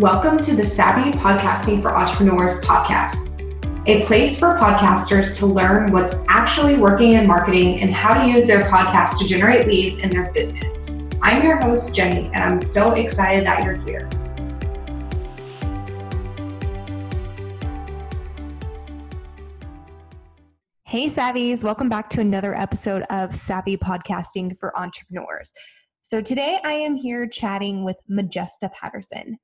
Welcome to the Savvy Podcasting for Entrepreneurs podcast, a place for podcasters to learn what's actually working in marketing and how to use their podcast to generate leads in their business. I'm your host, Jenny, and I'm so excited that you're here. Hey, Savvies, welcome back to another episode of Savvy Podcasting for Entrepreneurs. So, today I am here chatting with Majesta Patterson.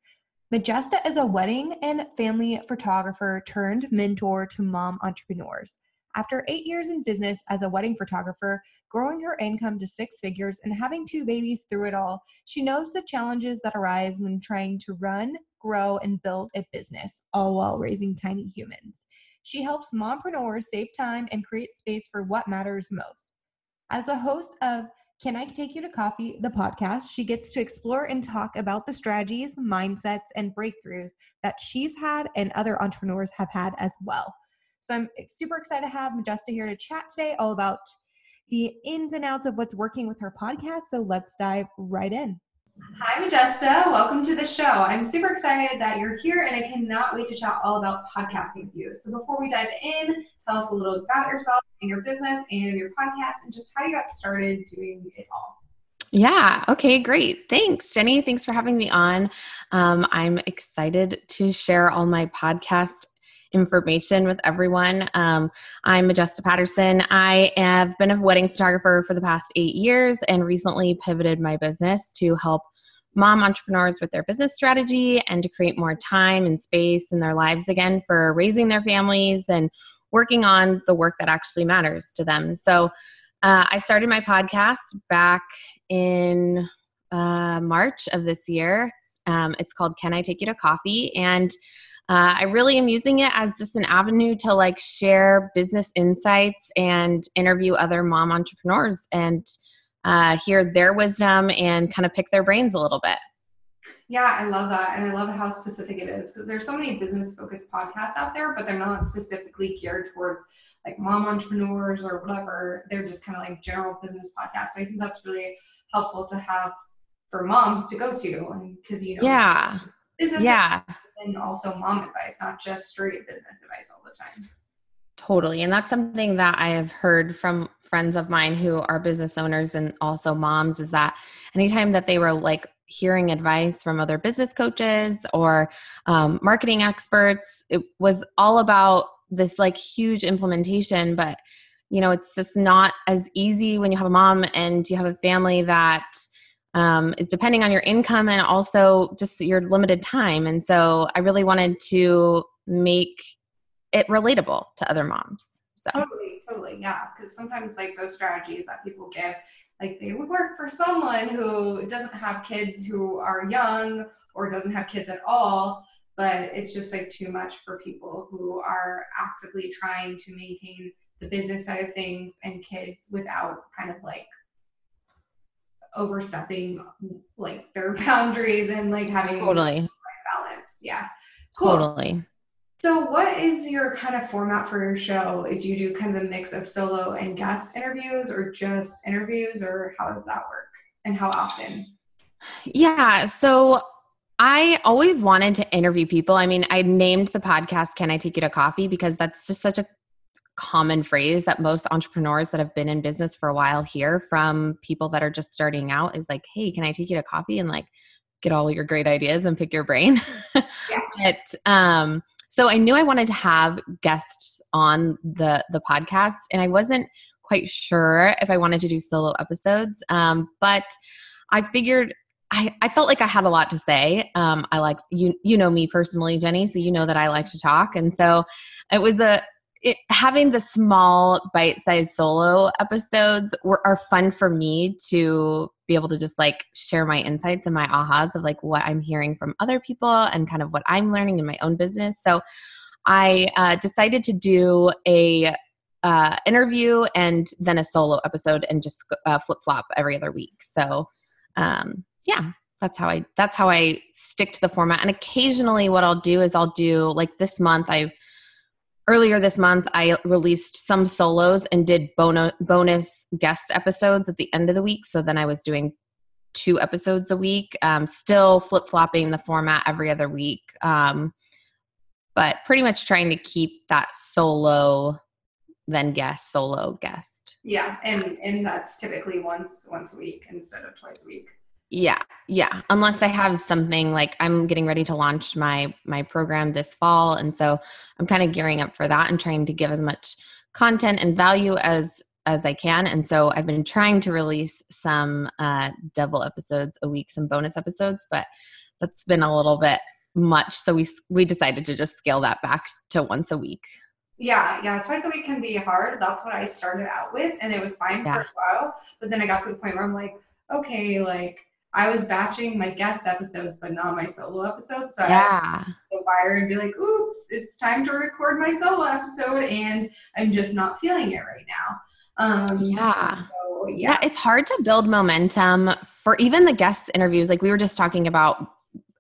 Majesta is a wedding and family photographer turned mentor to mom entrepreneurs. After eight years in business as a wedding photographer, growing her income to six figures, and having two babies through it all, she knows the challenges that arise when trying to run, grow, and build a business, all while raising tiny humans. She helps mompreneurs save time and create space for what matters most. As a host of Can I Take You to Coffee, the podcast, she gets to explore and talk about the strategies, mindsets, and breakthroughs that she's had and other entrepreneurs have had as well. So I'm super excited to have Majesta here to chat today all about the ins and outs of what's working with her podcast. So let's dive right in. Hi, Majesta. Welcome to the show. I'm super excited that you're here and I cannot wait to chat all about podcasting with you. So, before we dive in, tell us a little about yourself and your business and your podcast and just how you got started doing it all. Yeah. Okay. Great. Thanks, Jenny. Thanks for having me on. Um, I'm excited to share all my podcast information with everyone. Um, I'm Majesta Patterson. I have been a wedding photographer for the past eight years and recently pivoted my business to help mom entrepreneurs with their business strategy and to create more time and space in their lives again for raising their families and working on the work that actually matters to them. So uh, I started my podcast back in uh, March of this year. Um, it's called Can I Take You to Coffee? And uh, I really am using it as just an avenue to like share business insights and interview other mom entrepreneurs and uh, hear their wisdom and kind of pick their brains a little bit. Yeah, I love that. And I love how specific it is because there's so many business focused podcasts out there, but they're not specifically geared towards like mom entrepreneurs or whatever. They're just kind of like general business podcasts. So I think that's really helpful to have for moms to go to and because you know yeah business yeah and also mom advice, not just straight business advice all the time. Totally. And that's something that I have heard from friends of mine who are business owners and also moms is that anytime that they were like hearing advice from other business coaches or um, marketing experts, it was all about this like huge implementation. But, you know, it's just not as easy when you have a mom and you have a family that um, is depending on your income and also just your limited time. And so I really wanted to make it relatable to other moms. So totally, totally, yeah. Because sometimes like those strategies that people give, like they would work for someone who doesn't have kids who are young or doesn't have kids at all, but it's just like too much for people who are actively trying to maintain the business side of things and kids without kind of like overstepping like their boundaries and like having totally balance. Yeah. Cool. Totally. So, what is your kind of format for your show? Do you do kind of a mix of solo and guest interviews, or just interviews, or how does that work? And how often? Yeah. So, I always wanted to interview people. I mean, I named the podcast Can I Take You to Coffee because that's just such a common phrase that most entrepreneurs that have been in business for a while hear from people that are just starting out is like, hey, can I take you to coffee and like get all your great ideas and pick your brain? Yeah. but, um, so I knew I wanted to have guests on the the podcast, and I wasn't quite sure if I wanted to do solo episodes. Um, but I figured I, I felt like I had a lot to say. Um, I like you you know me personally, Jenny, so you know that I like to talk, and so it was a it, having the small bite-sized solo episodes were, are fun for me to be able to just like share my insights and my ahas of like what i'm hearing from other people and kind of what i'm learning in my own business. So i uh, decided to do a uh, interview and then a solo episode and just uh, flip flop every other week. So um, yeah that's how i that's how i stick to the format. And occasionally what i'll do is i'll do like this month i earlier this month i released some solos and did bonus bonus guest episodes at the end of the week so then i was doing two episodes a week. Um, still flip flopping the format every other week, um, but pretty much trying to keep that solo, then guest, solo guest. Yeah, and and that's typically once once a week instead of twice a week. Yeah, yeah. Unless I have something like I'm getting ready to launch my my program this fall, and so I'm kind of gearing up for that and trying to give as much content and value as as I can. And so I've been trying to release some uh, double episodes a week, some bonus episodes, but that's been a little bit much. So we we decided to just scale that back to once a week. Yeah, yeah, twice a week can be hard. That's what I started out with, and it was fine yeah. for a while. But then I got to the point where I'm like, okay, like I was batching my guest episodes, but not my solo episodes. So yeah. I go fire and be like, oops, it's time to record my solo episode, and I'm just not feeling it right now. Um, yeah. So, yeah. Yeah, it's hard to build momentum for even the guest interviews. Like we were just talking about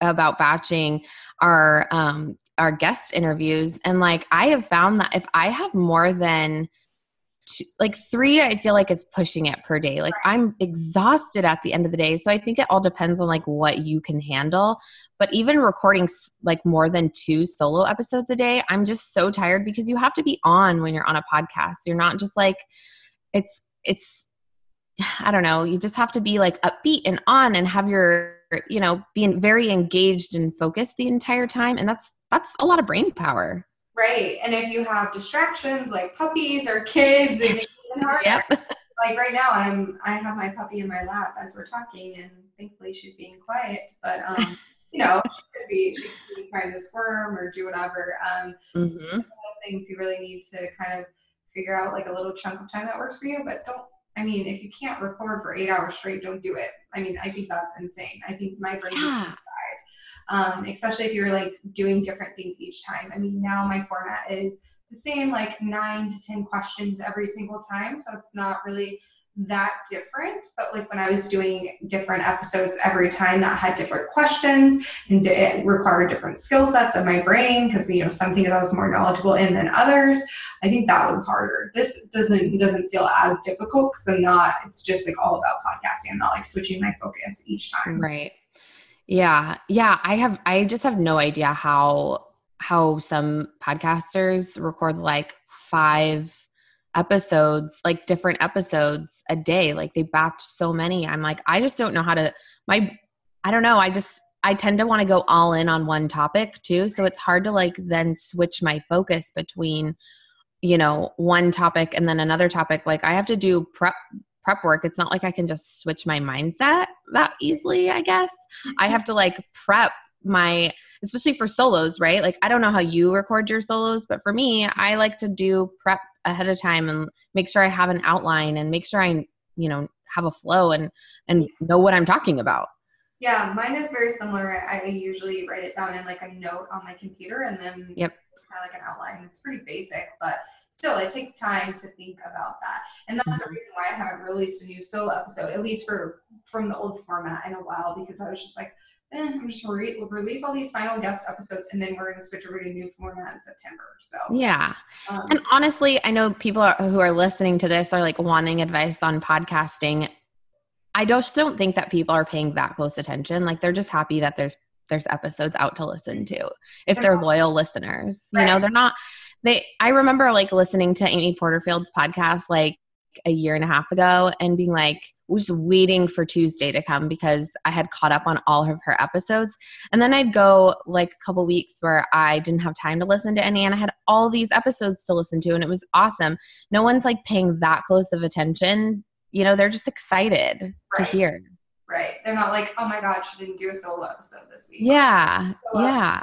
about batching our um our guest interviews and like I have found that if I have more than two, like three i feel like is pushing it per day. Like i'm exhausted at the end of the day. So i think it all depends on like what you can handle. But even recording like more than two solo episodes a day i'm just so tired because you have to be on when you're on a podcast. You're not just like it's it's i don't know. You just have to be like upbeat and on and have your you know being very engaged and focused the entire time. And that's that's a lot of brain power Right. And if you have distractions like puppies or kids, it even harder. Yep. Like right now, I'm I have my puppy in my lap as we're talking, and thankfully she's being quiet. But um, you know, she could be she could be trying to squirm or do whatever. Um, mm-hmm. so those things you really need to kind of figure out like a little chunk of time that works for you. But don't. I mean, if you can't record for eight hours straight, don't do it. I mean, I think that's insane. I think my brain yeah um, especially if you're like doing different things each time. I mean, now my format is the same, like nine to 10 questions every single time. So it's not really that different. But like when I was doing different episodes every time that had different questions and it required different skill sets of my brain because you know some things I was more knowledgeable in than others. I think that was harder. This doesn't doesn't feel as difficult because I'm not. It's just like all about podcasting. I'm not like switching my focus each time. Right. Yeah. Yeah. I have, I just have no idea how, how some podcasters record like five episodes, like different episodes a day. Like they batch so many. I'm like, I just don't know how to, my, I don't know. I just, I tend to want to go all in on one topic too. So it's hard to like then switch my focus between, you know, one topic and then another topic. Like I have to do prep prep work, it's not like I can just switch my mindset that easily, I guess. I have to like prep my especially for solos, right? Like I don't know how you record your solos, but for me, I like to do prep ahead of time and make sure I have an outline and make sure I, you know, have a flow and and know what I'm talking about. Yeah, mine is very similar. I usually write it down in like a note on my computer and then yep. kind of like an outline. It's pretty basic, but still it takes time to think about that. And that's mm-hmm. the reason why i haven't released a new solo episode at least for from the old format in a while because i was just like eh, i'm just re- release all these final guest episodes and then we're going to switch over to a new format in september so. Yeah. Um, and honestly i know people are, who are listening to this are like wanting advice on podcasting. I just don't think that people are paying that close attention. Like they're just happy that there's there's episodes out to listen to if they're loyal listeners right. you know? They're not they I remember like listening to Amy Porterfield's podcast like a year and a half ago and being like was waiting for Tuesday to come because I had caught up on all of her episodes. And then I'd go like a couple weeks where I didn't have time to listen to any and I had all these episodes to listen to and it was awesome. No one's like paying that close of attention. You know, they're just excited right. to hear. Right. They're not like, oh my God, she didn't do a solo episode this week. Yeah. Yeah.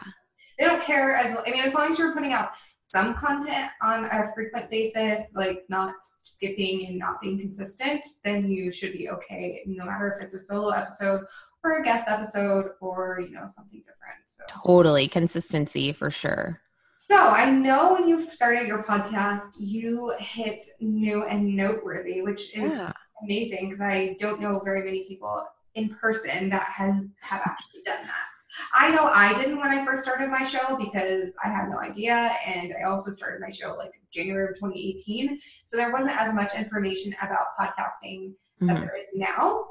They don't care as I mean, as long as you're putting out some content on a frequent basis, like not skipping and not being consistent, then you should be okay, no matter if it's a solo episode or a guest episode or, you know, something different. So totally consistency for sure. So I know when you started your podcast, you hit new and noteworthy, which is yeah. amazing because I don't know very many people in person that has have actually done that. I know I didn't when I first started my show because I had no idea, and I also started my show like January of 2018, so there wasn't as much information about podcasting mm-hmm. that there is now.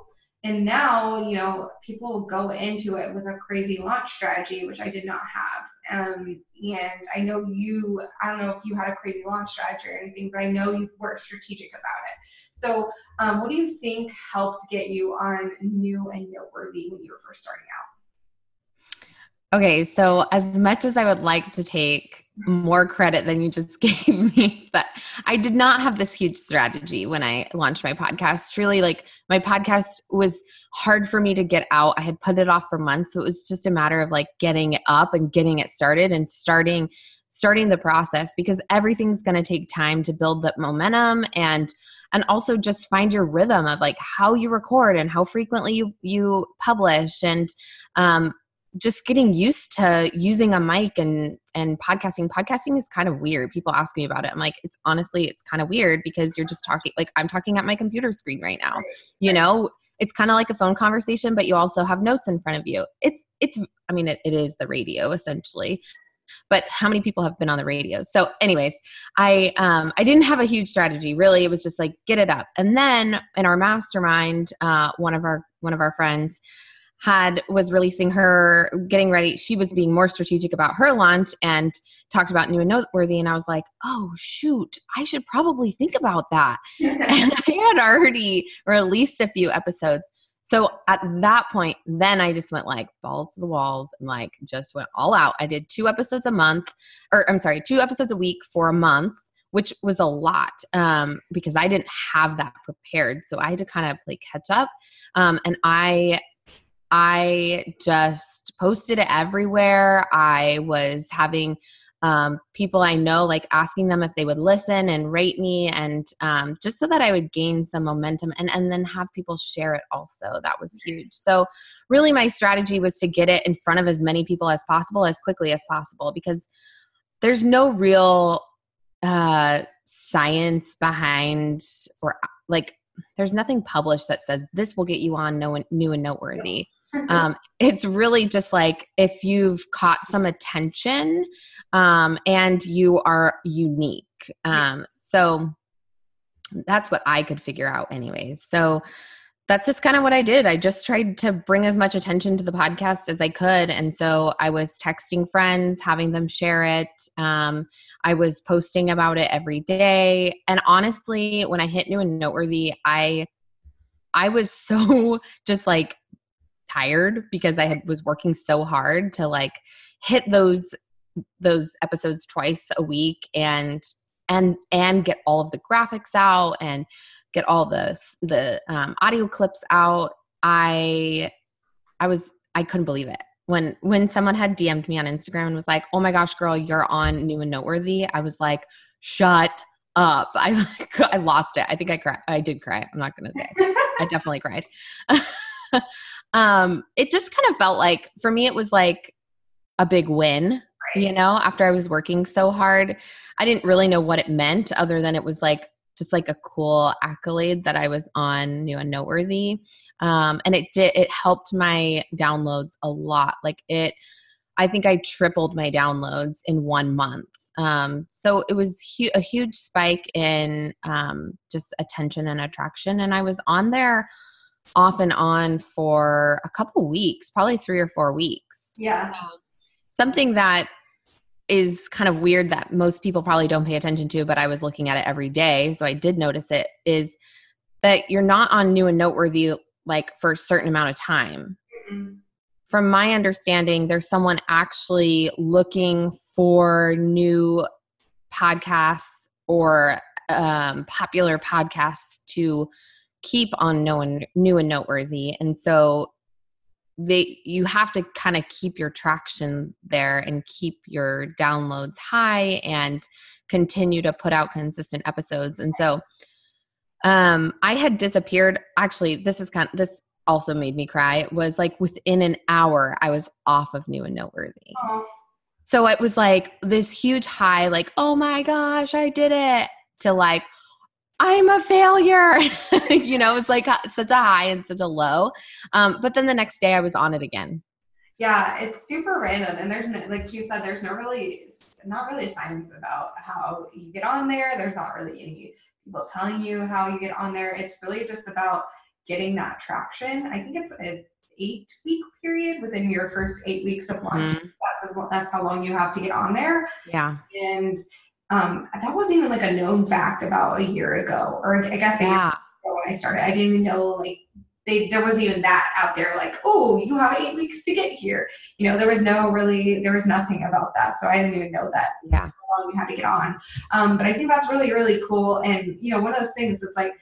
and now, you know, people go into it with a crazy launch strategy, which I did not have. Um, and I know you, I don't know if you had a crazy launch strategy or anything, but I know you were strategic about it. So, um, what do you think helped get you on new and noteworthy when you were first starting out? Okay, so as much as I would like to take more credit than you just gave me. But I did not have this huge strategy when I launched my podcast. Really, like my podcast was hard for me to get out. I had put it off for months. So it was just a matter of like getting it up and getting it started and starting starting the process because everything's going to take time to build that momentum and and also just find your rhythm of like how you record and how frequently you you publish and um, just getting used to using a mic and and podcasting. Podcasting is kind of weird. People ask me about it. I'm like it's honestly it's kind of weird because you're just talking like i'm talking at my computer screen right now. You know it's kind of like a phone conversation but you also have notes in front of you. It's it's i mean it, it is the radio essentially. But how many people have been on the radio? So anyways i um i didn't have a huge strategy really. It was just like get it up. And then in our mastermind uh one of our one of our friends had was releasing her getting ready. She was being more strategic about her launch and talked about new and noteworthy. And i was like oh shoot i should probably think about that. And i had already released a few episodes. So at that point then i just went like balls to the walls and like just went all out. I did two episodes a month or i'm sorry two episodes a week for a month which was a lot um, because I didn't have that prepared. So I had to kind of play catch up. Um, and I I just posted it everywhere. I was having um, people I know like asking them if they would listen and rate me, and um, just so that I would gain some momentum and and then have people share it also. That was huge. So really, my strategy was to get it in front of as many people as possible as quickly as possible because there's no real uh, science behind or like there's nothing published that says this will get you on no one, new and noteworthy um, it's really just like if you've caught some attention um, and you are unique. Um, so that's what I could figure out, anyways. So that's just kind of what I did. I just tried to bring as much attention to the podcast as I could. And so I was texting friends, having them share it. Um, I was posting about it every day. And honestly, when I hit new and noteworthy, I I was so just like tired because I had was working so hard to like hit those those episodes twice a week and and and get all of the graphics out and get all the the um, audio clips out. I i was i couldn't believe it. When when someone had dm'd me on instagram and was like oh my gosh girl you're on new and noteworthy i was like shut up. I i lost it. I think i cried i did cry. I'm not gonna say. I definitely cried um, it just kind of felt like for me it was like a big win you know after i was working so hard. I didn't really know what it meant other than it was like just like a cool accolade that i was on new and noteworthy. Um, and it did it helped my downloads a lot. Like it i think i tripled my downloads in one month. Um, so it was hu- a huge spike in um, just attention and attraction. And i was on there off and on for a couple weeks, probably three or four weeks. Yeah. So something that is kind of weird that most people probably don't pay attention to, but I was looking at it every day, so I did notice it is that you're not on new and noteworthy like for a certain amount of time. Mm-hmm. From my understanding, there's someone actually looking for new podcasts or um, popular podcasts to keep on knowing new and noteworthy. And so they you have to kind of keep your traction there and keep your downloads high and continue to put out consistent episodes. And so um i had disappeared. Actually this is kind of this also made me cry. It was like within an hour i was off of new and noteworthy. Oh. so it was like this huge high like oh my gosh i did it to like I'm a failure. you know, it's like such a high and such a low. Um, but then the next day I was on it again. Yeah, it's super random. And there's, no, like you said, there's no really, not really science about how you get on there. There's not really any people telling you how you get on there. It's really just about getting that traction. I think it's a eight week period within your first eight weeks of launch. Mm-hmm. That's that's how long you have to get on there. Yeah. And um, that wasn't even like a known fact about a year ago, or I guess yeah. when I started. I didn't even know like they there was even that out there like oh you have eight weeks to get here you know there was no really there was nothing about that so i didn't even know that yeah how long you had to get on um, but i think that's really really cool and you know one of those things that's like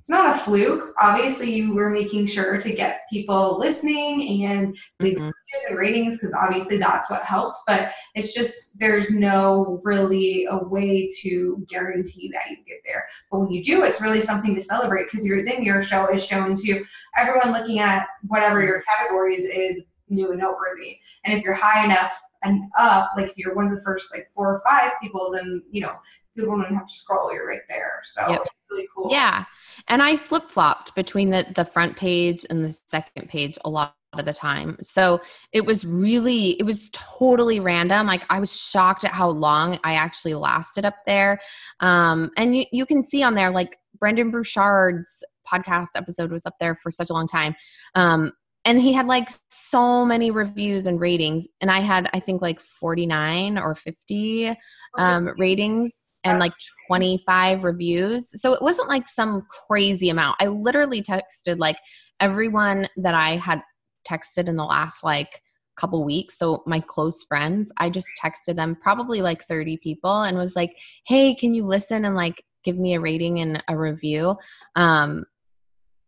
it's not a fluke. Obviously, you were making sure to get people listening and leave mm-hmm. and ratings because obviously that's what helps. But it's just there's no really a way to guarantee that you get there. But when you do, it's really something to celebrate because your then your show is shown to everyone looking at whatever your categories is new and noteworthy. And if you're high enough and up, like if you're one of the first like four or five people, then you know people don't have to scroll. You're right there. So yep. really cool. Yeah, and I flip flopped between the the front page and the second page a lot of the time. So it was really, it was totally random. Like I was shocked at how long I actually lasted up there. Um, and you, you can see on there, like Brendon Burchard's podcast episode was up there for such a long time. Um, and he had like so many reviews and ratings and i had i think like 49 or 50 um, ratings and like 25 reviews. So it wasn't like some crazy amount. I literally texted like everyone that i had texted in the last like couple weeks. So my close friends i just texted them probably like 30 people and was like hey can you listen and like give me a rating and a review? Um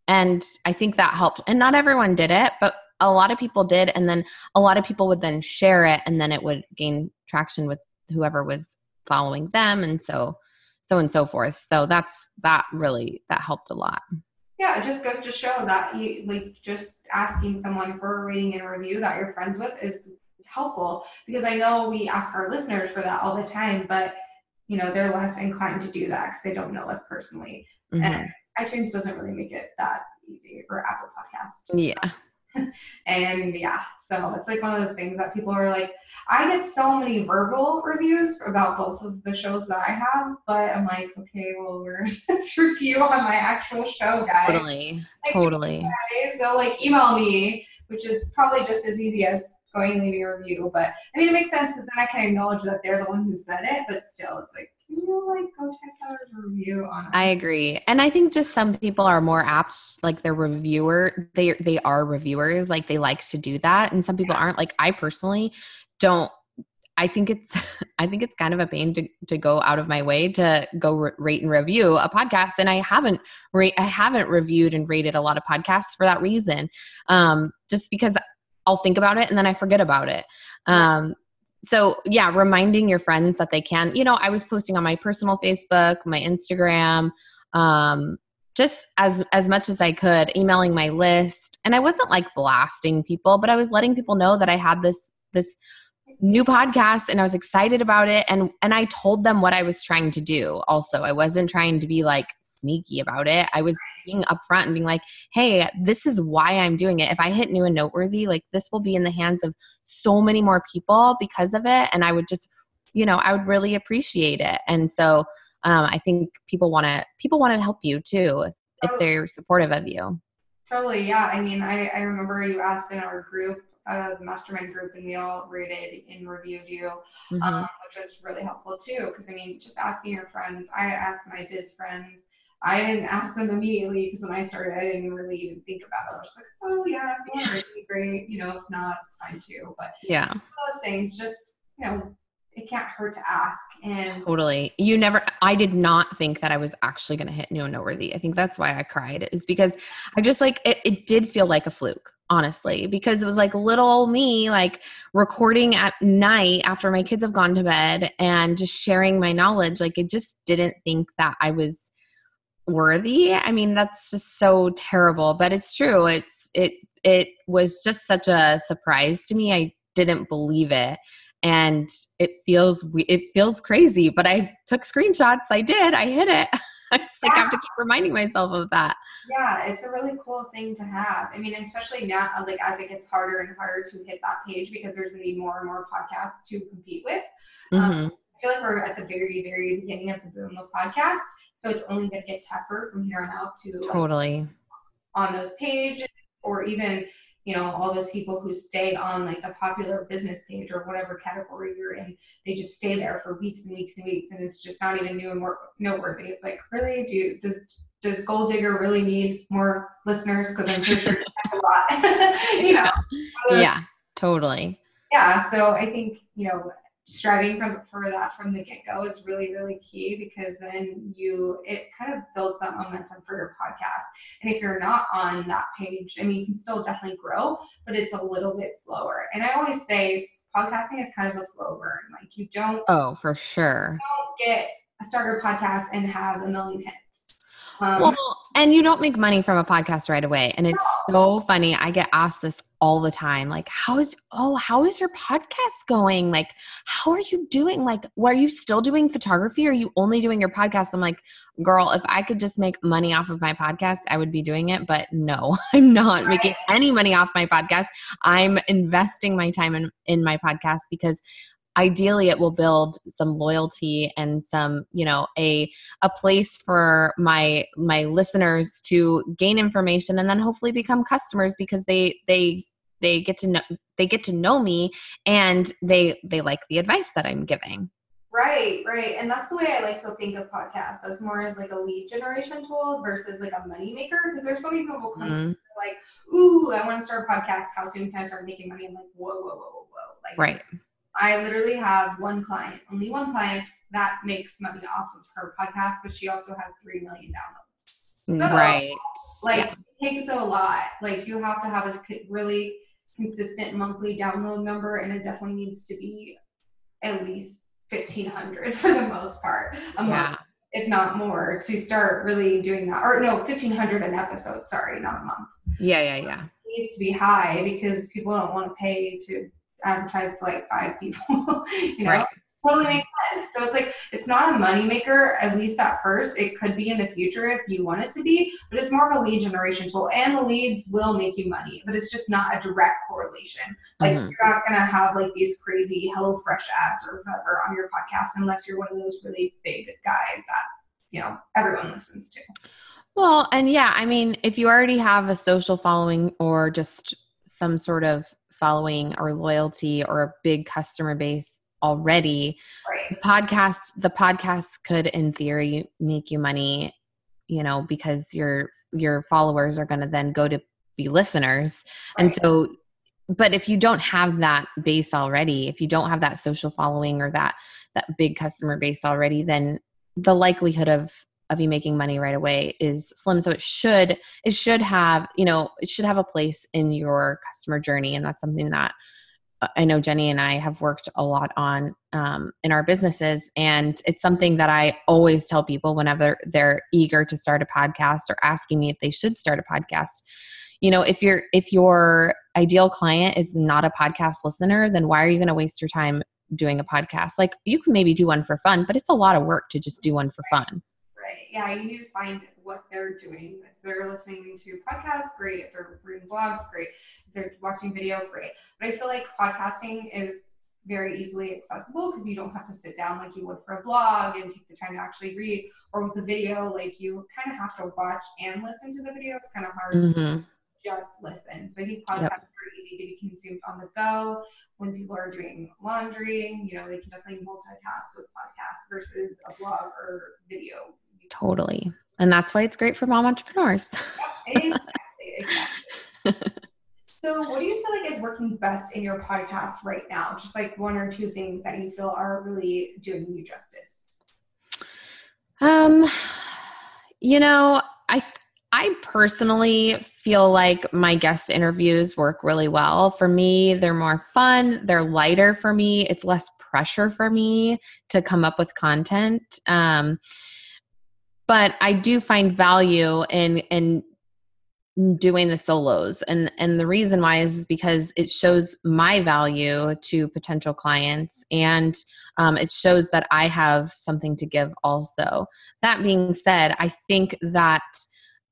and i think that helped. And not everyone did it but a lot of people did. And then a lot of people would then share it and then it would gain traction with whoever was following them and so so and so forth so that's that really that helped a lot yeah it just goes to show that you like just asking someone for a rating and review that you're friends with is helpful because i know we ask our listeners for that all the time but you know they're less inclined to do that because they don't know us personally mm-hmm. and iTunes doesn't really make it that easy or Apple Podcast. Yeah. and yeah, so it's like one of those things that people are like, I get so many verbal reviews about both of the shows that I have, but I'm like, okay, well, where's this review on my actual show, guys? Totally. Like, totally. Guys, they'll like email me, which is probably just as easy as going and leaving a review. But I mean, it makes sense because then I can acknowledge that they're the one who said it, but still, it's like, can you like go check out his review on I agree. And I think just some people are more apt like their reviewer they they are reviewers like they like to do that and some people yeah. aren't like I personally don't I think it's I think it's kind of a pain to to go out of my way to go re- rate and review a podcast and I haven't rate I haven't reviewed and rated a lot of podcasts for that reason. Um just because I'll think about it and then I forget about it. Um so yeah reminding your friends that they can you know i was posting on my personal facebook my instagram um, just as as much as i could emailing my list and i wasn't like blasting people but i was letting people know that i had this this new podcast and i was excited about it and and i told them what i was trying to do also i wasn't trying to be like sneaky about it. I was being upfront and being like, hey, this is why I'm doing it. If I hit new and noteworthy, like this will be in the hands of so many more people because of it. And I would just, you know, I would really appreciate it. And so um, I think people want to people want to help you too if they're supportive of you. Totally, yeah. I mean, I, I remember you asked in our group uh, mastermind group and we all rated and reviewed you, mm-hmm. um, which was really helpful too. Because I mean, just asking your friends, I asked my biz friends, I didn't ask them immediately because when I started, I didn't really even think about it. I was like, oh yeah, if you want great. You know, if not, it's fine too. But yeah, those things just you know it can't hurt to ask and totally you never i did not think that i was actually going to hit new and noteworthy i think that's why i cried is because i just like it, it did feel like a fluke honestly because it was like little me like recording at night after my kids have gone to bed and just sharing my knowledge like it just didn't think that i was worthy? I mean that's just so terrible but it's true. It's it it was just such a surprise to me. I didn't believe it and it feels it feels crazy but i took screenshots. I did. I hit it. I just yeah. like have to keep reminding myself of that. Yeah it's a really cool thing to have. I mean especially now like as it gets harder and harder to hit that page because there's going to be more and more podcasts to compete with. Um, mm-hmm. um, feel like we're at the very very beginning of the boom of podcasts so it's only going to get tougher from here on out to totally. on those pages or even you know all those people who stay on like the popular business page or whatever category you're in. They just stay there for weeks and weeks and weeks and it's just not even new and more noteworthy. It's like really? Do does does Goal Digger really need more listeners? Because i'm pretty sure it's a lot. You know? Yeah totally. Yeah so i think you know striving from for that from the get-go is really really key because then you it kind of builds that momentum for your podcast. And if you're not on that page i mean you can still definitely grow but it's a little bit slower. And i always say podcasting is kind of a slow burn. Like you don't oh for sure. don't get a starter podcast and have a million hits um, well, and you don't make money from a podcast right away. And it's so funny. I get asked this all the time. Like, how is oh, how is your podcast going? Like, how are you doing? Like, what are you still doing photography? Or are you only doing your podcast? I'm like, girl, if I could just make money off of my podcast, I would be doing it. But no, I'm not right. making any money off my podcast. I'm investing my time in, in my podcast because ideally it will build some loyalty and some you know a a place for my my listeners to gain information and then hopefully become customers because they they they get to know they get to know me and they they like the advice that i'm giving. Right right. And that's the way i like to think of podcasts as more as like a lead generation tool versus like a money maker because there's so many people who come mm-hmm. to like ooh i want to start a podcast. How soon can i start making money? I'm like whoa whoa whoa whoa whoa like right I literally have one client, only one client that makes money off of her podcast, but she also has 3 million downloads. Mm. So, right. Like, yeah. it takes a lot. Like, you have to have a really consistent monthly download number, and it definitely needs to be at least 1500 for the most part a yeah. if not more, to start really doing that. Or, no, 1500 an episode, sorry, not a month. Yeah, yeah, yeah. It needs to be high because people don't want to pay to advertise to like five people, you know. Right. Totally makes sense. So it's like it's not a moneymaker, at least at first. It could be in the future if you want it to be, but it's more of a lead generation tool. And the leads will make you money, but it's just not a direct correlation. Like mm-hmm. you're not gonna have like these crazy HelloFresh ads or whatever on your podcast unless you're one of those really big guys that you know everyone listens to. Well, and yeah, I mean, if you already have a social following or just some sort of following or loyalty or a big customer base already right. the podcast the podcast could in theory make you money you know because your your followers are going to then go to be listeners right. and so but if you don't have that base already if you don't have that social following or that that big customer base already then the likelihood of of you making money right away is slim. So it should it should have you know it should have a place in your customer journey. And that's something that uh, i know jenny and i have worked a lot on um, in our businesses. And it's something that i always tell people whenever they're eager to start a podcast or asking me if they should start a podcast. You know if you're if your ideal client is not a podcast listener then why are you going to waste your time doing a podcast? Like you can maybe do one for fun but it's a lot of work to just do one for fun right. Yeah, you need to find what they're doing. If they're listening to podcasts, great. If they're reading blogs, great. If they're watching video, great. But I feel like podcasting is very easily accessible because you don't have to sit down like you would for a blog and take the time to actually read. Or with a video, like you kind of have to watch and listen to the video. It's kind of hard mm-hmm. to just listen. So I think podcasts yep. are easy to be consumed on the go when people are doing laundry. You know, they can definitely multitask with podcasts versus a blog or video Totally. And that's why it's great for mom entrepreneurs. exactly, exactly. so, what do you feel like is working best in your podcast right now? Just like one or two things that you feel are really doing you justice. Um, you know, I I personally feel like my guest interviews work really well. For me, they're more fun, they're lighter for me. It's less pressure for me to come up with content. Um, but I do find value in in doing the solos. And and the reason why is because it shows my value to potential clients and um, it shows that i have something to give also. That being said i think that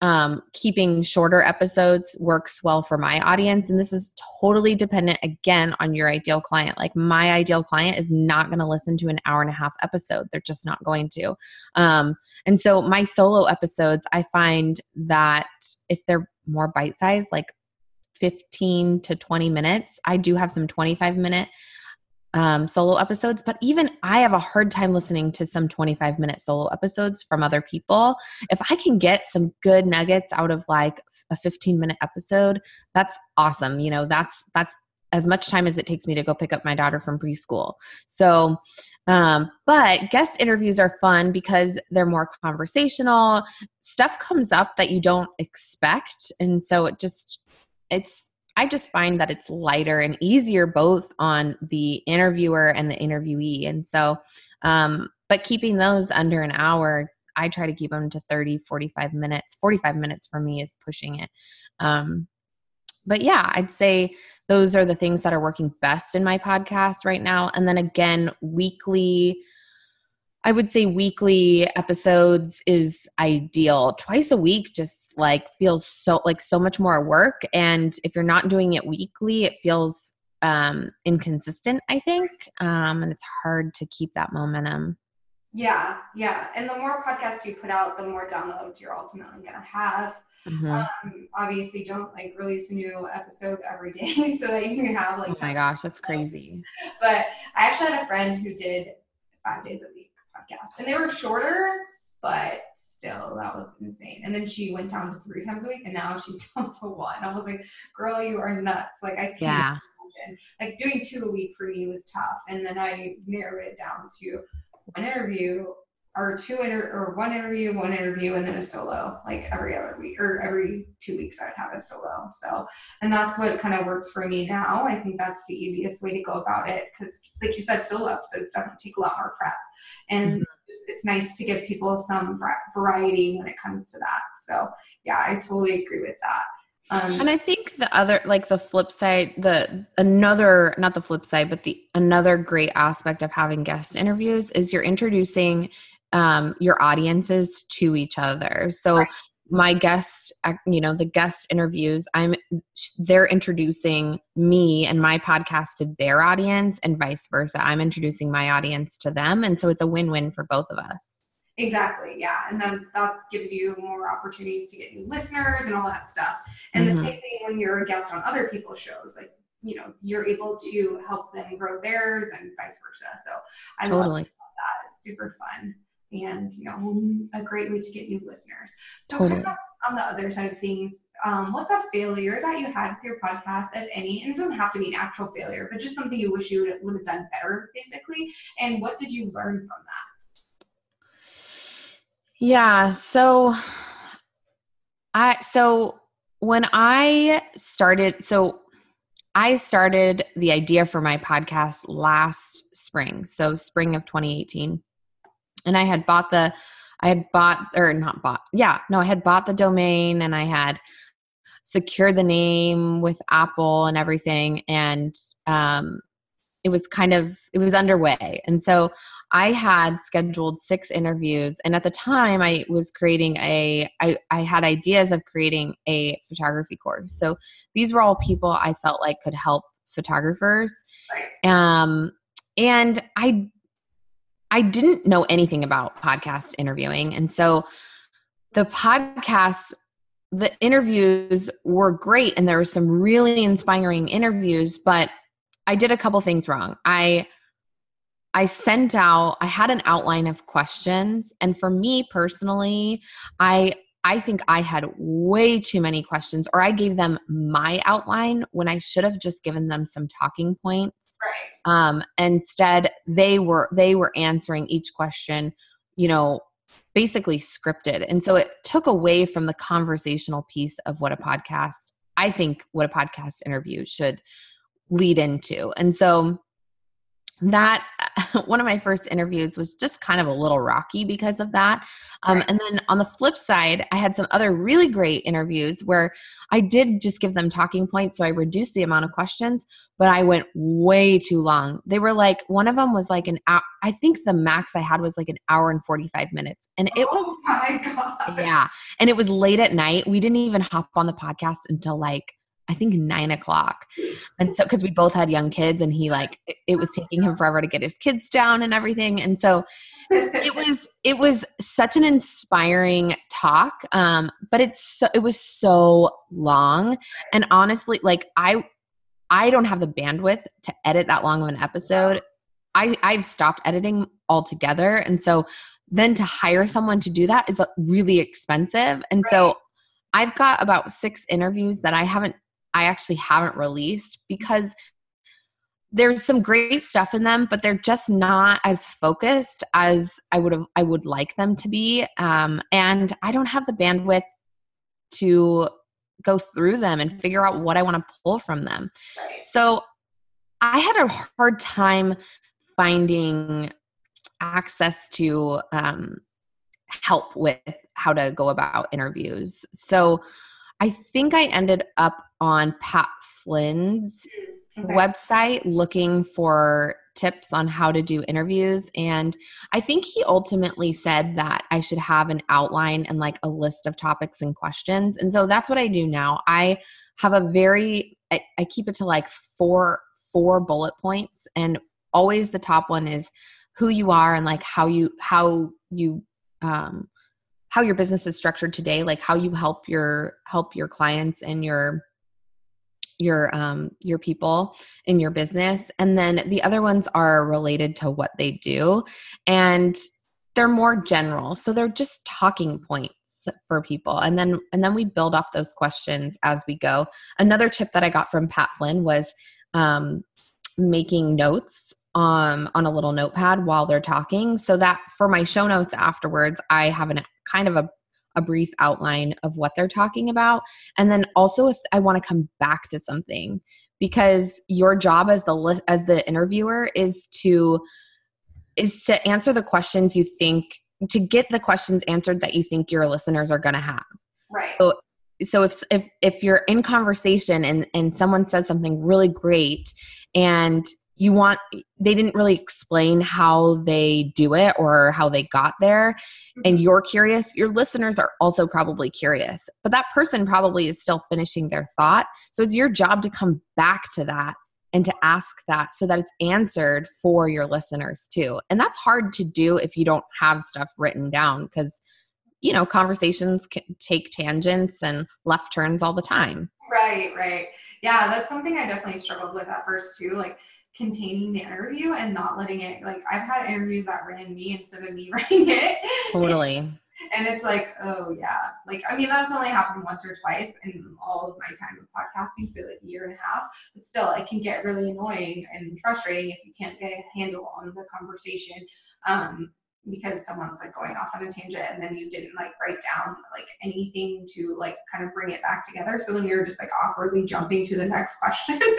um, keeping shorter episodes works well for my audience. And this is totally dependent, again, on your ideal client. Like, my ideal client is not going to listen to an hour and a half episode, they're just not going to. Um, and so, my solo episodes, I find that if they're more bite sized, like 15 to 20 minutes. I do have some 25 minute um, solo episodes, but even I have a hard time listening to some 25 minute solo episodes from other people. If I can get some good nuggets out of like a 15 minute episode, that's awesome. You know, that's that's as much time as it takes me to go pick up my daughter from preschool. So, um, but guest interviews are fun because they're more conversational. Stuff comes up that you don't expect, and so it just it's I just find that it's lighter and easier both on the interviewer and the interviewee. And so, um, but keeping those under an hour, I try to keep them to 30, 45 minutes. 45 minutes for me is pushing it. Um, but yeah, I'd say those are the things that are working best in my podcast right now. And then again, weekly I would say weekly episodes is ideal. Twice a week just like feels so like so much more work and if you're not doing it weekly, it feels um inconsistent, I think. Um and it's hard to keep that momentum. Yeah, yeah. And the more podcasts you put out, the more downloads you're ultimately going to have. Mm-hmm. Um, obviously, don't like release a new episode every day so that you can have like. Oh my gosh, that's crazy. But I actually had a friend who did five days a week podcasts. And they were shorter, but still, that was insane. And then she went down to three times a week, and now she's down to one. I was like, girl, you are nuts. Like, I can't yeah. imagine. Like, doing two a week for me was tough. And then I narrowed it down to one interview or two inter or one interview, one interview, and then a solo like every other week or every two weeks I'd have a solo. So, and that's what kind of works for me now. I think that's the easiest way to go about it because, like you said, solo episodes definitely take a lot more prep, and mm-hmm. it's nice to give people some variety when it comes to that. So, yeah, I totally agree with that. Um, and I think the other, like the flip side, the another, not the flip side, but the another great aspect of having guest interviews is you're introducing um, your audiences to each other. So right. my guest, you know, the guest interviews, I'm they're introducing me and my podcast to their audience, and vice versa. I'm introducing my audience to them, and so it's a win-win for both of us. Exactly, yeah, and then that gives you more opportunities to get new listeners and all that stuff. And mm-hmm. the same thing when you're a guest on other people's shows, like you know, you're able to help them grow theirs and vice versa. So I totally. love that. It's super fun and you know a great way to get new listeners. So totally. kind of on the other side of things um, what's a failure that you had with your podcast if any? And it doesn't have to be an actual failure but just something you wish you would, would have done better basically. And what did you learn from that? Yeah so i so when i started so I started the idea for my podcast last spring, so spring of 2018 and I had bought the I had bought or not bought. Yeah, no, I had bought the domain and I had secured the name with Apple and everything and um it was kind of it was underway. And so I had scheduled six interviews and at the time I was creating a I, I had ideas of creating a photography course. So these were all people I felt like could help photographers. Um and I I didn't know anything about podcast interviewing. And so the podcasts, the interviews were great and there were some really inspiring interviews, but I did a couple things wrong. I I sent out I had an outline of questions and for me personally, I I think I had way too many questions or I gave them my outline when I should have just given them some talking points Right. Um, instead, they were they were answering each question, you know, basically scripted, and so it took away from the conversational piece of what a podcast. I think what a podcast interview should lead into, and so that one of my first interviews was just kind of a little rocky because of that. Um, right. And then on the flip side, I had some other really great interviews where I did just give them talking points. So I reduced the amount of questions, but I went way too long. They were like, one of them was like an hour. I think the max I had was like an hour and 45 minutes. And it was, oh my God. Yeah. And it was late at night. We didn't even hop on the podcast until like I think nine o'clock. And so, because we both had young kids, and he like, it, it was taking him forever to get his kids down and everything. And so, it was it was such an inspiring talk um but it's so it was so long and honestly like i i don't have the bandwidth to edit that long of an episode i i've stopped editing altogether and so then to hire someone to do that is really expensive and right. so i've got about six interviews that i haven't i actually haven't released because there's some great stuff in them but they're just not as focused as i would have i would like them to be. Um, and i don't have the bandwidth to go through them and figure out what i want to pull from them. Right. so i had a hard time finding access to um, help with how to go about interviews. So i think i ended up on pat flynn's okay. website looking for tips on how to do interviews. And i think he ultimately said that i should have an outline and like a list of topics and questions. And so that's what i do now. I have a very i, I keep it to like four four bullet points. And always the top one is who you are and like how you how you um how your business is structured today like how you help your help your clients and your your um your people in your business. And then the other ones are related to what they do. And they're more general. So they're just talking points for people. And then and then we build off those questions as we go. Another tip that i got from pat flynn was um, making notes um, on a little notepad while they're talking. So that for my show notes afterwards i have an kind of a a brief outline of what they're talking about. And then also if i want to come back to something because your job as the list as the interviewer is to is to answer the questions you think to get the questions answered that you think your listeners are going to have. Right. So so if if if you're in conversation and and someone says something really great and you want they didn't really explain how they do it or how they got there. And mm-hmm. you're curious your listeners are also probably curious but that person probably is still finishing their thought. So it's your job to come back to that and to ask that so that it's answered for your listeners too. And that's hard to do if you don't have stuff written down because you know conversations can take tangents and left turns all the time. Right right. Yeah that's something i definitely struggled with at first too like containing the interview and not letting it like I've had interviews that ran me instead of me writing it. Totally. and it's like, oh yeah. Like I mean that's only happened once or twice in all of my time of podcasting, so like a year and a half. But still it can get really annoying and frustrating if you can't get a handle on the conversation. Um because someone's like going off on a tangent and then you didn't like write down like anything to like kind of bring it back together. So then you're just like awkwardly jumping to the next question.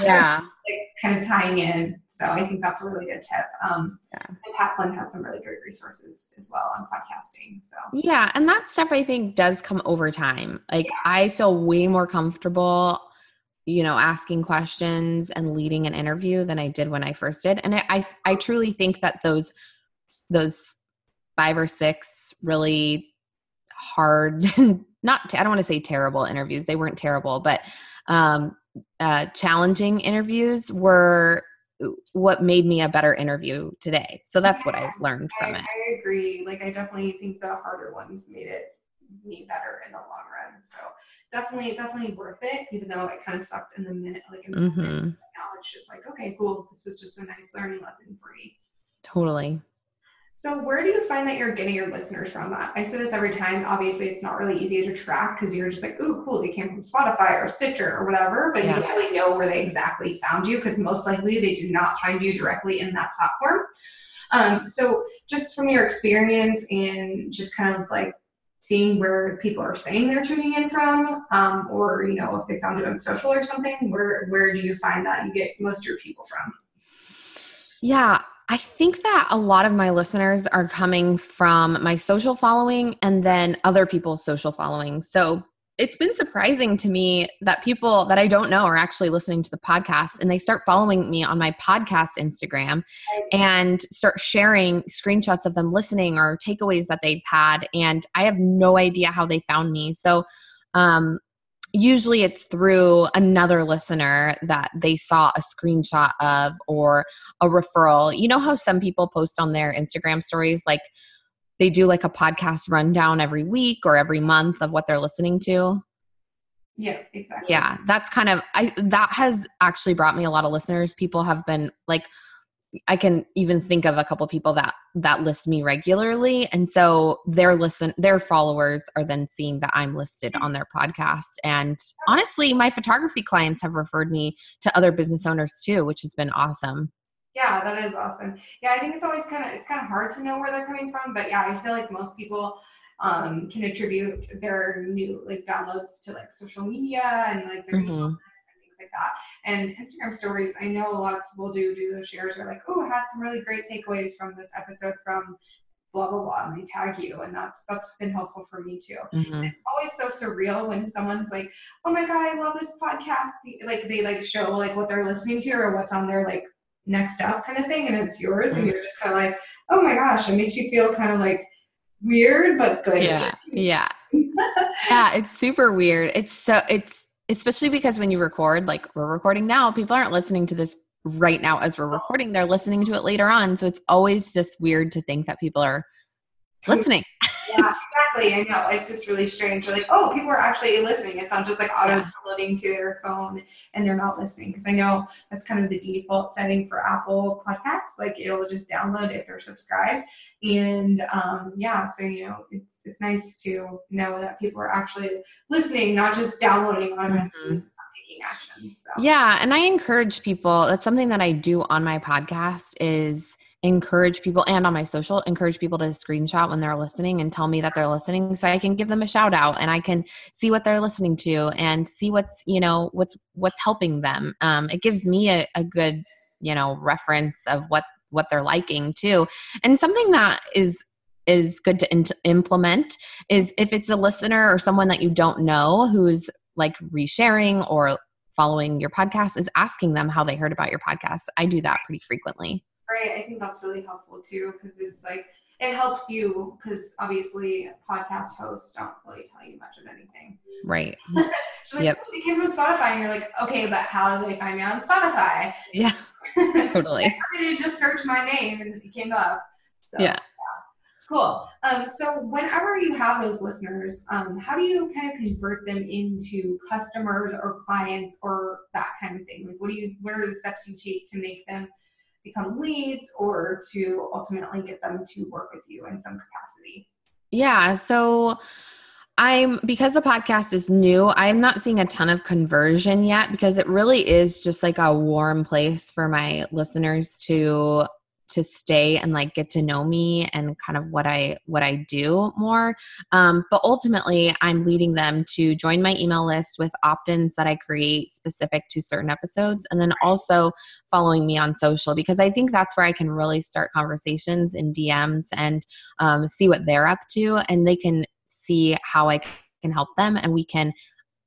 Yeah. like kind of tying in. So I think that's a really good tip. Um, yeah. And Pat Flynn has some really great resources as well on podcasting. So yeah. And that stuff I think does come over time. Like yeah. I feel way more comfortable you know asking questions and leading an interview than i did when i first did and I, I i truly think that those those five or six really hard not i don't want to say terrible interviews they weren't terrible but um, uh, challenging interviews were what made me a better interview today. So that's yes, what i learned from I, it. I agree. Like i definitely think the harder ones made it me better in the long run. So definitely definitely worth it even though it kind of sucked in the minute like in the mm-hmm. moment now it's just like okay cool. This was just a nice learning lesson for me. Totally so, where do you find that you're getting your listeners from? I say this every time. Obviously, it's not really easy to track because you're just like, "Ooh, cool! They came from Spotify or Stitcher or whatever," but yeah. you don't really know where they exactly found you because most likely they did not find you directly in that platform. Um, so, just from your experience and just kind of like seeing where people are saying they're tuning in from, um, or you know, if they found you on social or something, where where do you find that you get most of your people from? Yeah, I think that a lot of my listeners are coming from my social following and then other people's social following. So it's been surprising to me that people that I don't know are actually listening to the podcast and they start following me on my podcast Instagram and start sharing screenshots of them listening or takeaways that they've had. And I have no idea how they found me. So, um, usually it's through another listener that they saw a screenshot of or a referral. You know how some people post on their Instagram stories like they do like a podcast rundown every week or every month of what they're listening to? Yeah, exactly. Yeah, that's kind of I that has actually brought me a lot of listeners. People have been like I can even think of a couple people that that list me regularly and so their listen their followers are then seeing that I'm listed on their podcast and honestly my photography clients have referred me to other business owners too which has been awesome. Yeah, that is awesome. Yeah, I think it's always kind of it's kind of hard to know where they're coming from, but yeah, I feel like most people um, can attribute their new like downloads to like social media and like their mm-hmm like that. And Instagram stories, I know a lot of people do do those shares are like, oh, I had some really great takeaways from this episode from blah blah blah and they tag you and that's that's been helpful for me too mm-hmm. it's always so surreal when someone's like oh my god i love this podcast like they like show like what they're listening to or what's on their like next up kind of thing and it's yours mm-hmm. and you're just kind of like oh my gosh it makes you feel kind of like weird but good yeah yeah yeah it's super weird it's so it's especially because when you record, like we're recording now, people aren't listening to this right now as we're recording. They're listening to it later on. So it's always just weird to think that people are listening. Yeah, exactly. I know. It's just really strange. We're like, oh, people are actually listening. It's not just like auto downloading to their phone and they're not listening. Because I know that's kind of the default setting for Apple Podcasts. Like it'll just download if they're subscribed. And um, yeah, so you know, it's it's nice to know that people are actually listening, not just downloading on mm-hmm. taking action. So. Yeah, and I encourage people. That's something that I do on my podcast is encourage people and on my social encourage people to screenshot when they're listening and tell me that they're listening so i can give them a shout out and i can see what they're listening to and see what's you know what's what's helping them. Um, it gives me a, a good you know reference of what what they're liking too. And something that is is good to in- implement is if it's a listener or someone that you don't know who's like resharing or following your podcast is asking them how they heard about your podcast. I do that pretty frequently right i think that's really helpful too because it's like it helps you because obviously podcast hosts don't really tell you much of anything right like, yep oh, they came from spotify and you're like okay but how do they find me on spotify yeah totally i did just search my name and it came up so. yeah Cool. Um, so whenever you have those listeners, um, how do you kind of convert them into customers or clients or that kind of thing? Like, what do you? What are the steps you take to make them become leads or to ultimately get them to work with you in some capacity? Yeah. So. I'm because the podcast is new, I'm not seeing a ton of conversion yet because it really is just like a warm place for my listeners to to stay and like get to know me and kind of what I what I do more. Um, but ultimately, I'm leading them to join my email list with opt-ins that I create specific to certain episodes, and then also following me on social because I think that's where I can really start conversations in DMs and um, see what they're up to, and they can see how I can help them, and we can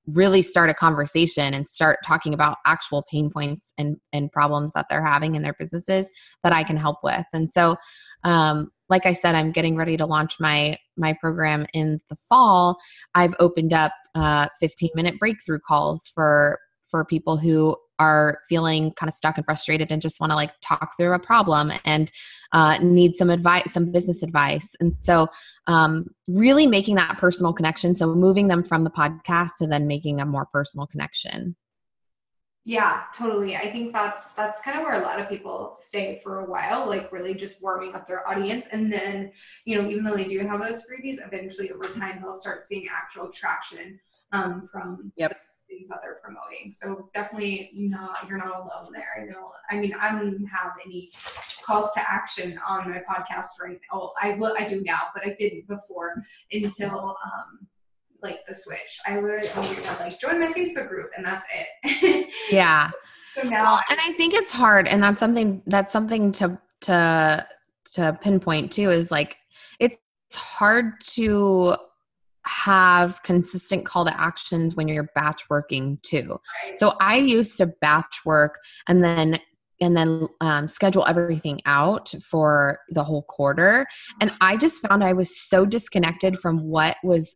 really start a conversation and start talking about actual pain points and, and problems that they're having in their businesses that I can help with. And so, um, like I said, I'm getting ready to launch my my program in the fall. I've opened up uh, 15 minute breakthrough calls for for people who are feeling kind of stuck and frustrated and just want to like talk through a problem and uh, need some advice, some business advice. And so, um, really making that personal connection. So, moving them from the podcast to then making a more personal connection. Yeah, totally. I think that's that's kind of where a lot of people stay for a while, like really just warming up their audience. And then, you know, even though they do have those freebies, eventually over time they'll start seeing actual traction um, from yep things that they're promoting. So definitely not you're not alone there. I know. I mean, I don't even have any calls to action on my podcast right now. Well, I will. I do now, but I didn't before until um, like the switch. I literally always said like join my Facebook group, and that's it. yeah. so now, and I think it's hard, and that's something that's something to to to pinpoint too. Is like it's hard to have consistent call to actions when you're batch working too. So I used to batch work and then and then um, schedule everything out for the whole quarter. And I just found I was so disconnected from what was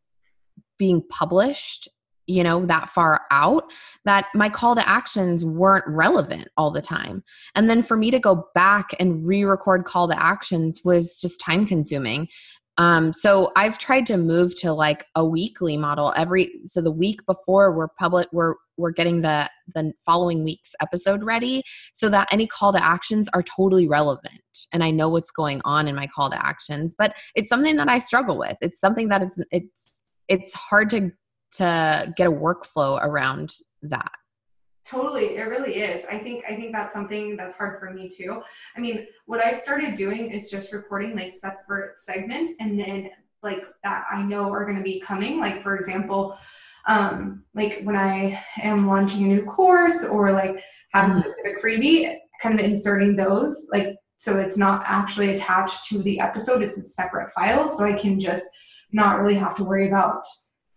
being published you know that far out that my call to actions weren't relevant all the time and then for me to go back and re-record call to actions was just time consuming um, so I've tried to move to like a weekly model every so the week before we're public we're we're getting the the following week's episode ready so that any call to actions are totally relevant and I know what's going on in my call to actions but it's something that I struggle with. It's something that it's it's it's hard to to get a workflow around that totally it really is. I think i think that's something that's hard for me too. I mean what i've started doing is just recording like separate segments and then like that i know are going to be coming. Like for example um like when i am launching a new course or like have a mm-hmm. specific freebie kind of inserting those like so it's not actually attached to the episode it's a separate file so i can just not really have to worry about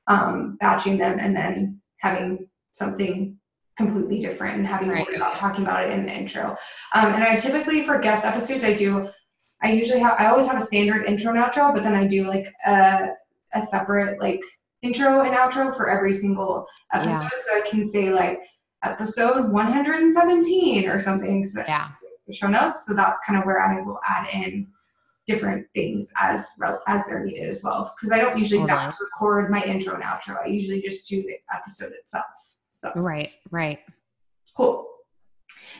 um batching them and then having something completely different and having right. about talking about it in the intro. Um, and I typically for guest episodes, I do. I usually have. I always have a standard intro and outro, but then I do like a, a separate like intro and outro for every single episode, yeah. so I can say like episode 117 or something. So yeah. The show notes. So that's kind of where I will add in different things as as they're needed as well. Because I don't usually record my intro and outro. I usually just do the episode itself. So right, right. Cool.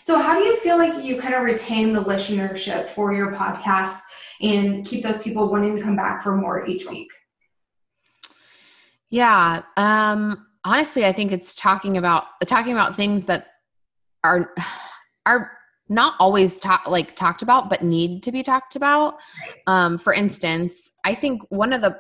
So how do you feel like you kind of retain the listenership for your podcast and keep those people wanting to come back for more each week? Yeah. Um honestly, I think it's talking about talking about things that are are not always talk, like talked about but need to be talked about. Um for instance, I think one of the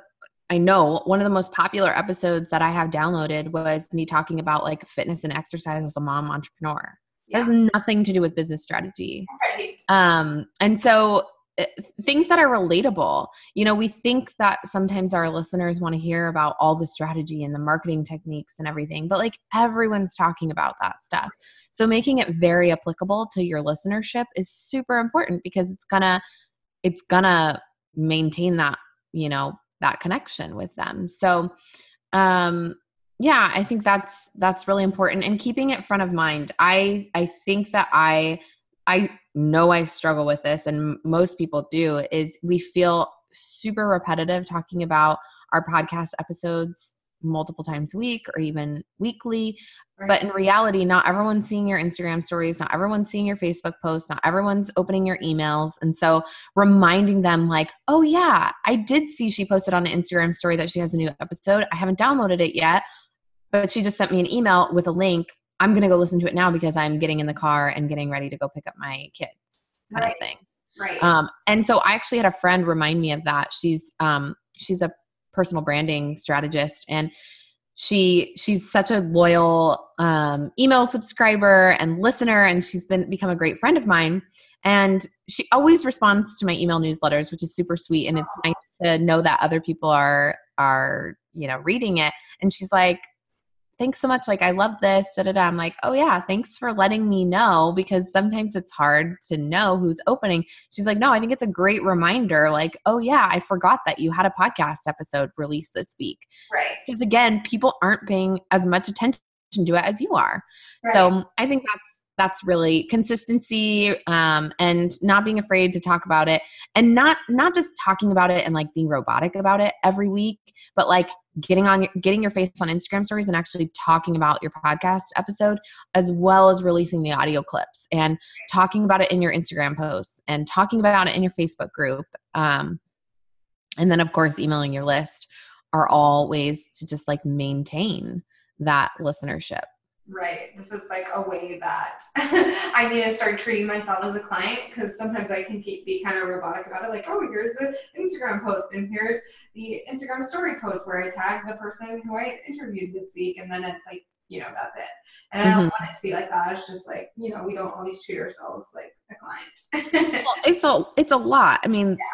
I know one of the most popular episodes that I have downloaded was me talking about like fitness and exercise as a mom entrepreneur. Yeah. It has nothing to do with business strategy. Right. Um, and so uh, things that are relatable. You know, we think that sometimes our listeners want to hear about all the strategy and the marketing techniques and everything, but like everyone's talking about that stuff. So making it very applicable to your listenership is super important because it's gonna it's gonna maintain that, you know, that connection with them. So um yeah i think that's that's really important and keeping it front of mind. I i think that i i know i struggle with this and most people do is we feel super repetitive talking about our podcast episodes multiple times a week or even weekly. Right. But in reality, not everyone's seeing your Instagram stories, not everyone's seeing your Facebook posts, not everyone's opening your emails. And so reminding them, like, oh, yeah, I did see she posted on an Instagram story that she has a new episode. I haven't downloaded it yet, but she just sent me an email with a link. I'm going to go listen to it now because I'm getting in the car and getting ready to go pick up my kids, kind right. of thing. Right. Um, and so I actually had a friend remind me of that. She's um, she's a personal branding strategist and she she's such a loyal um, email subscriber and listener and she's been become a great friend of mine. And she always responds to my email newsletters which is super sweet and it's nice to know that other people are are you know reading it. And she's like thanks so much. Like, I love this. Da, da, da. I'm like, oh, yeah, thanks for letting me know because sometimes it's hard to know who's opening. She's like, no, I think it's a great reminder. Like, oh, yeah, I forgot that you had a podcast episode released this week. Right. Because again, people aren't paying as much attention to it as you are. Right. So I think that's that's really consistency um, and not being afraid to talk about it and not not just talking about it and like being robotic about it every week but like getting on getting your face on instagram stories and actually talking about your podcast episode as well as releasing the audio clips and talking about it in your instagram posts and talking about it in your facebook group um, and then of course emailing your list are all ways to just like maintain that listenership Right. This is like a way that I need to start treating myself as a client because sometimes I can keep, be kind of robotic about it. Like, oh, here's the Instagram post and here's the Instagram story post where I tag the person who I interviewed this week. And then it's like, you know, that's it. And I don't mm-hmm. want it to be like that. It's just like, you know, we don't always treat ourselves like a client. well, it's a, it's a lot. I mean, yeah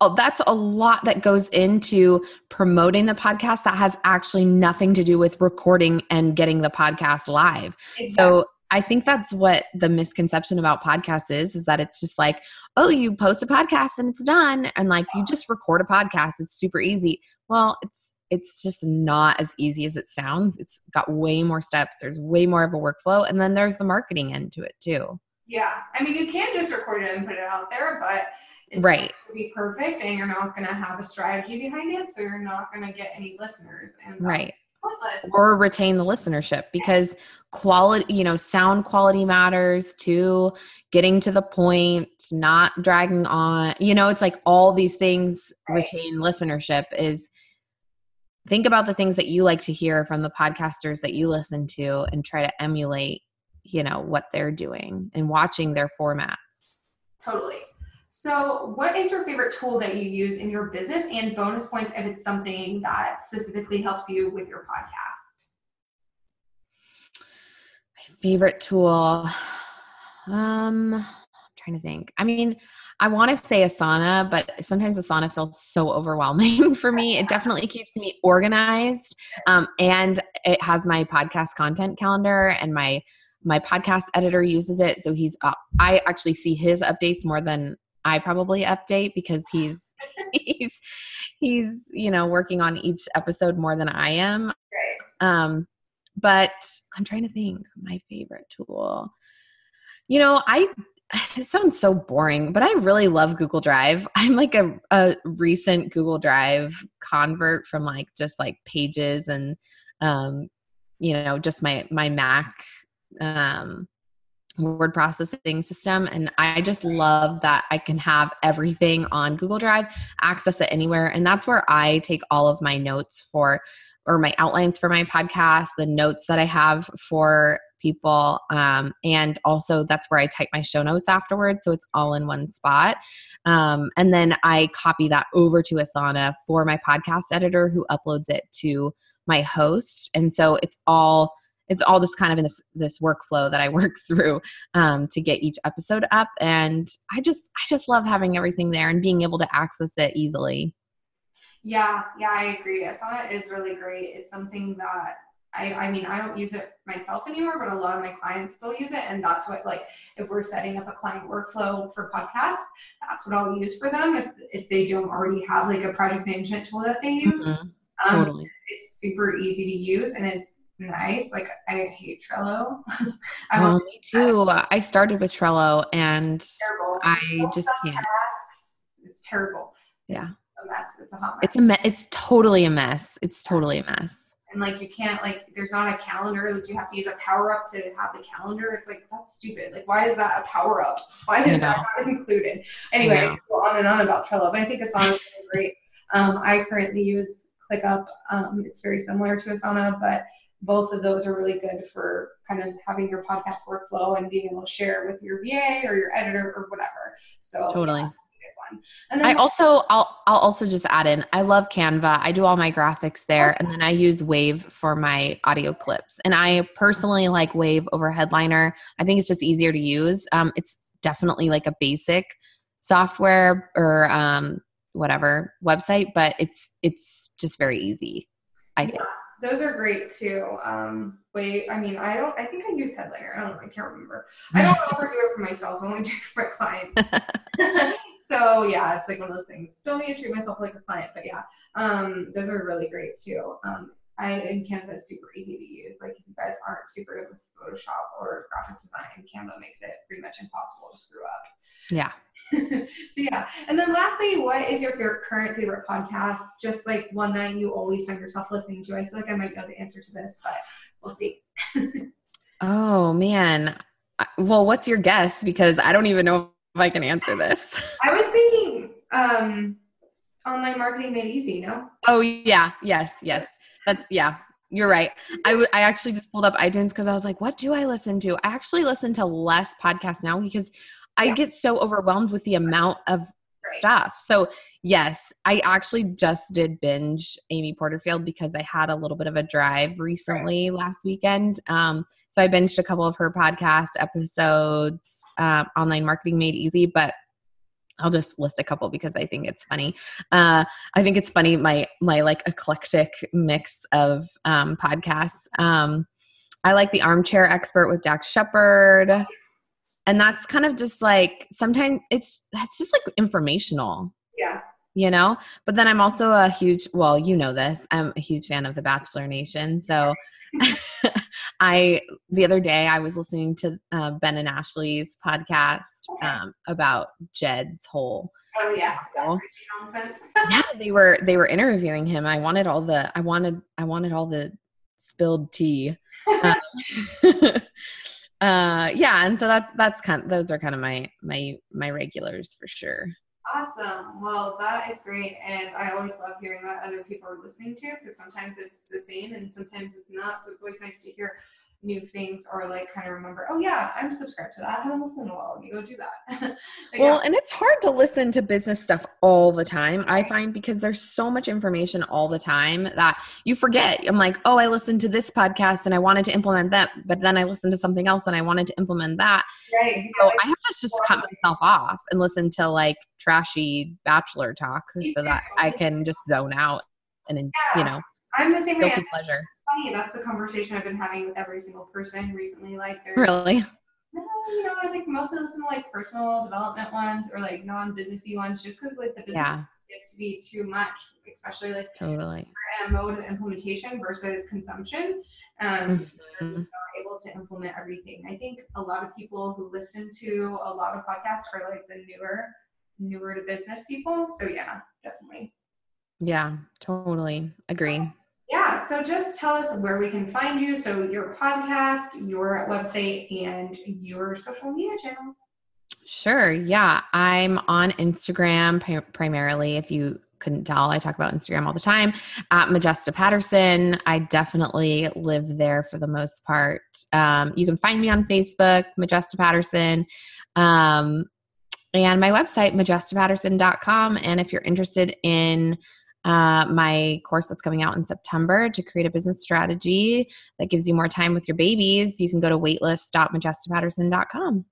Oh, that's a lot that goes into promoting the podcast that has actually nothing to do with recording and getting the podcast live. Exactly. So I think that's what the misconception about podcasts is is that it's just like, oh, you post a podcast and it's done and like you just record a podcast, it's super easy. Well, it's it's just not as easy as it sounds. It's got way more steps. There's way more of a workflow. And then there's the marketing end to it too. Yeah. I mean, you can just record it and put it out there, but it's Right. be perfect and you're not going to have a strategy behind it. So you're not going to get any listeners. And Right. pointless. Or retain the listenership because quality, you know, sound quality matters too. Getting to the point, not dragging on, you know, it's like all these things Right. retain listenership is think about the things that you like to hear from the podcasters that you listen to and try to emulate, you know, what they're doing and watching their formats. Totally. So, what is your favorite tool that you use in your business? And bonus points if it's something that specifically helps you with your podcast? My favorite tool um i'm trying to think. I mean i want to say asana but sometimes asana feels so overwhelming for me. It definitely keeps me organized um, and it has my podcast content calendar and my my podcast editor uses it so he's up. I actually see his updates more than i probably update because he's he's he's you know working on each episode more than i am. Right. um but i'm trying to think my favorite tool. You know i it sounds so boring but i really love google drive. I'm like a, a recent google drive convert from like just like pages and um you know just my my mac um word processing system and i just love that i can have everything on google drive access it anywhere and that's where i take all of my notes for or my outlines for my podcast, the notes that I have for people, um, and also that's where I type my show notes afterwards, so it's all in one spot. Um, and then I copy that over to Asana for my podcast editor, who uploads it to my host, and so it's all it's all just kind of in this this workflow that I work through um, to get each episode up, and I just I just love having everything there and being able to access it easily. Yeah, yeah, I agree. Asana is really great. It's something that I, I mean, I don't use it myself anymore, but a lot of my clients still use it. And that's what, like, if we're setting up a client workflow for podcasts, that's what I'll use for them. If, if they don't already have like a project management tool that they use, Mhm, um, totally. it's super easy to use and it's nice. Like, I hate Trello. I Well, me too. I started with Trello and terrible. I just can't. tasks, It's terrible. It's Yeah. a mess. It's a hot mess. It's a me- it's totally a mess. It's totally a mess. and like you can't like there's not a calendar like you have to use a power up to have the calendar it's like that's stupid like why is that a power up why is that not included anyway. Go on and on about trello but i think asana is really great um, i currently use clickup um, it's very similar to asana but both of those are really good for kind of having your podcast workflow and being able to share with your va or your editor or whatever so Totally. yeah, that's a good one and then I also I'll I'll also just add in I love Canva. I do all my graphics there and then I use Wavve for my audio clips. And I personally like Wavve over Headliner. I think it's just easier to use. Um, it's definitely like a basic software or um, whatever website, but it's it's just very easy. I think. Those are great too. Um, wait, I mean, I don't. I think I use Headliner. I don't. know. I can't remember. I don't ever do it for myself. I only do it for my client. so yeah, it's like one of those things. Still need to treat myself like a client, but yeah, um, those are really great too. Um, I and Canva is super easy to use. Like if you guys aren't super good with Photoshop or graphic design, Canva makes it pretty much impossible to screw up. yeah. so yeah, and then lastly, what is your favorite, current favorite podcast? Just like one that you always find yourself listening to. I feel like I might know the answer to this, but we'll see. Oh man. Well, what's your guess? Because I don't even know if I can answer this. I was thinking um, online marketing made easy. No, Oh yeah, yes, yes. That's yeah. You're right. I w- I actually just pulled up iTunes because I was like, what do I listen to? I actually listen to less podcasts now because I Yeah. get so overwhelmed with the amount of Right. stuff. So yes, I actually just did binge Amy Porterfield because I had a little bit of a drive recently last weekend. Um, so I binged a couple of her podcast episodes, uh, online marketing made easy, but I'll just list a couple because I think it's funny. Uh, I think it's funny my my like eclectic mix of um, podcasts. Um, I like the Armchair Expert with Dax Shepard, and that's kind of just like sometimes it's that's just like informational. yeah, you know? But then i'm also a huge well you know this i'm a huge fan of the bachelor nation so i the other day i was listening to uh, ben and ashley's podcast um, about jed's whole oh yeah. yeah they were they were interviewing him. I wanted all the i wanted i wanted all the spilled tea. Uh, uh yeah and so that's that's kind of those are kind of my my my regulars for sure Awesome. Well, that is great. And I always love hearing what other people are listening to because sometimes it's the same and sometimes it's not. So it's always nice to hear new things or like kind of remember, oh yeah, I'm subscribed to that. I haven't listened in a while. Let me go do that. well, yeah. and it's hard to listen to business stuff all the time, I find, because there's so much information all the time that you forget. I'm like, oh, I listened to this podcast and I wanted to implement that, but then I listened to something else and I wanted to implement that. Right. So I have to just cut myself off and listen to like trashy bachelor talk so that I can just zone out and, yeah. you know, I'm the same way. pleasure funny. That's the conversation I've been having with every single person recently. Like, they're really. No, you know, I think mostly listen to like personal development ones or like non-businessy ones, just because like the business yeah. gets to be too much, especially like totally a mode of implementation versus consumption. Um, mm-hmm. not able to implement everything. I think a lot of people who listen to a lot of podcasts are like the newer, newer to business people. So yeah, definitely. Yeah, totally agree yeah, so just tell us where we can find you. So your podcast, your website, and your social media channels. Sure. Yeah. I'm on Instagram primarily. If you couldn't tell, I talk about Instagram all the time at Majesta Patterson. I definitely live there for the most part. Um, you can find me on Facebook, Majesta Patterson. Um, and my website, majestapatterson.com. And if you're interested in uh, my course that's coming out in September to create a business strategy that gives you more time with your babies, you can go to waitlist.majestapatterson.com.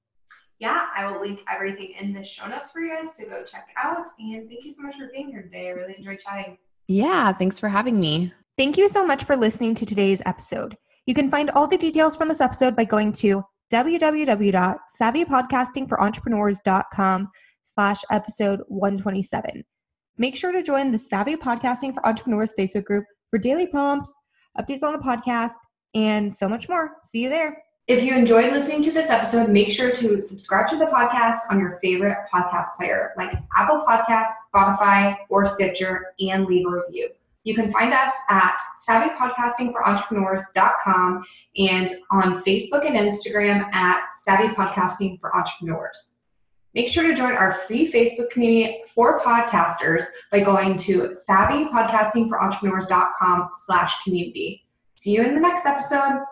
Yeah, I will link everything in the show notes for you guys to go check out. And thank you so much for being here today. I really enjoyed chatting. Yeah, thanks for having me. Thank you so much for listening to today's episode. You can find all the details from this episode by going to www.savvypodcastingforentrepreneurs.com slash episode 127. Make sure to join the Savvy Podcasting for Entrepreneurs Facebook group for daily prompts, updates on the podcast, and so much more. See you there. If you enjoyed listening to this episode, make sure to subscribe to the podcast on your favorite podcast player like Apple Podcasts, Spotify, or Stitcher, and leave a review. You can find us at savvypodcastingforentrepreneurs.com and on Facebook and Instagram at Savvy Podcasting for Entrepreneurs. Make sure to join our free Facebook community for podcasters by going to savvypodcastingforentrepreneurs.com slash community. See you in the next episode.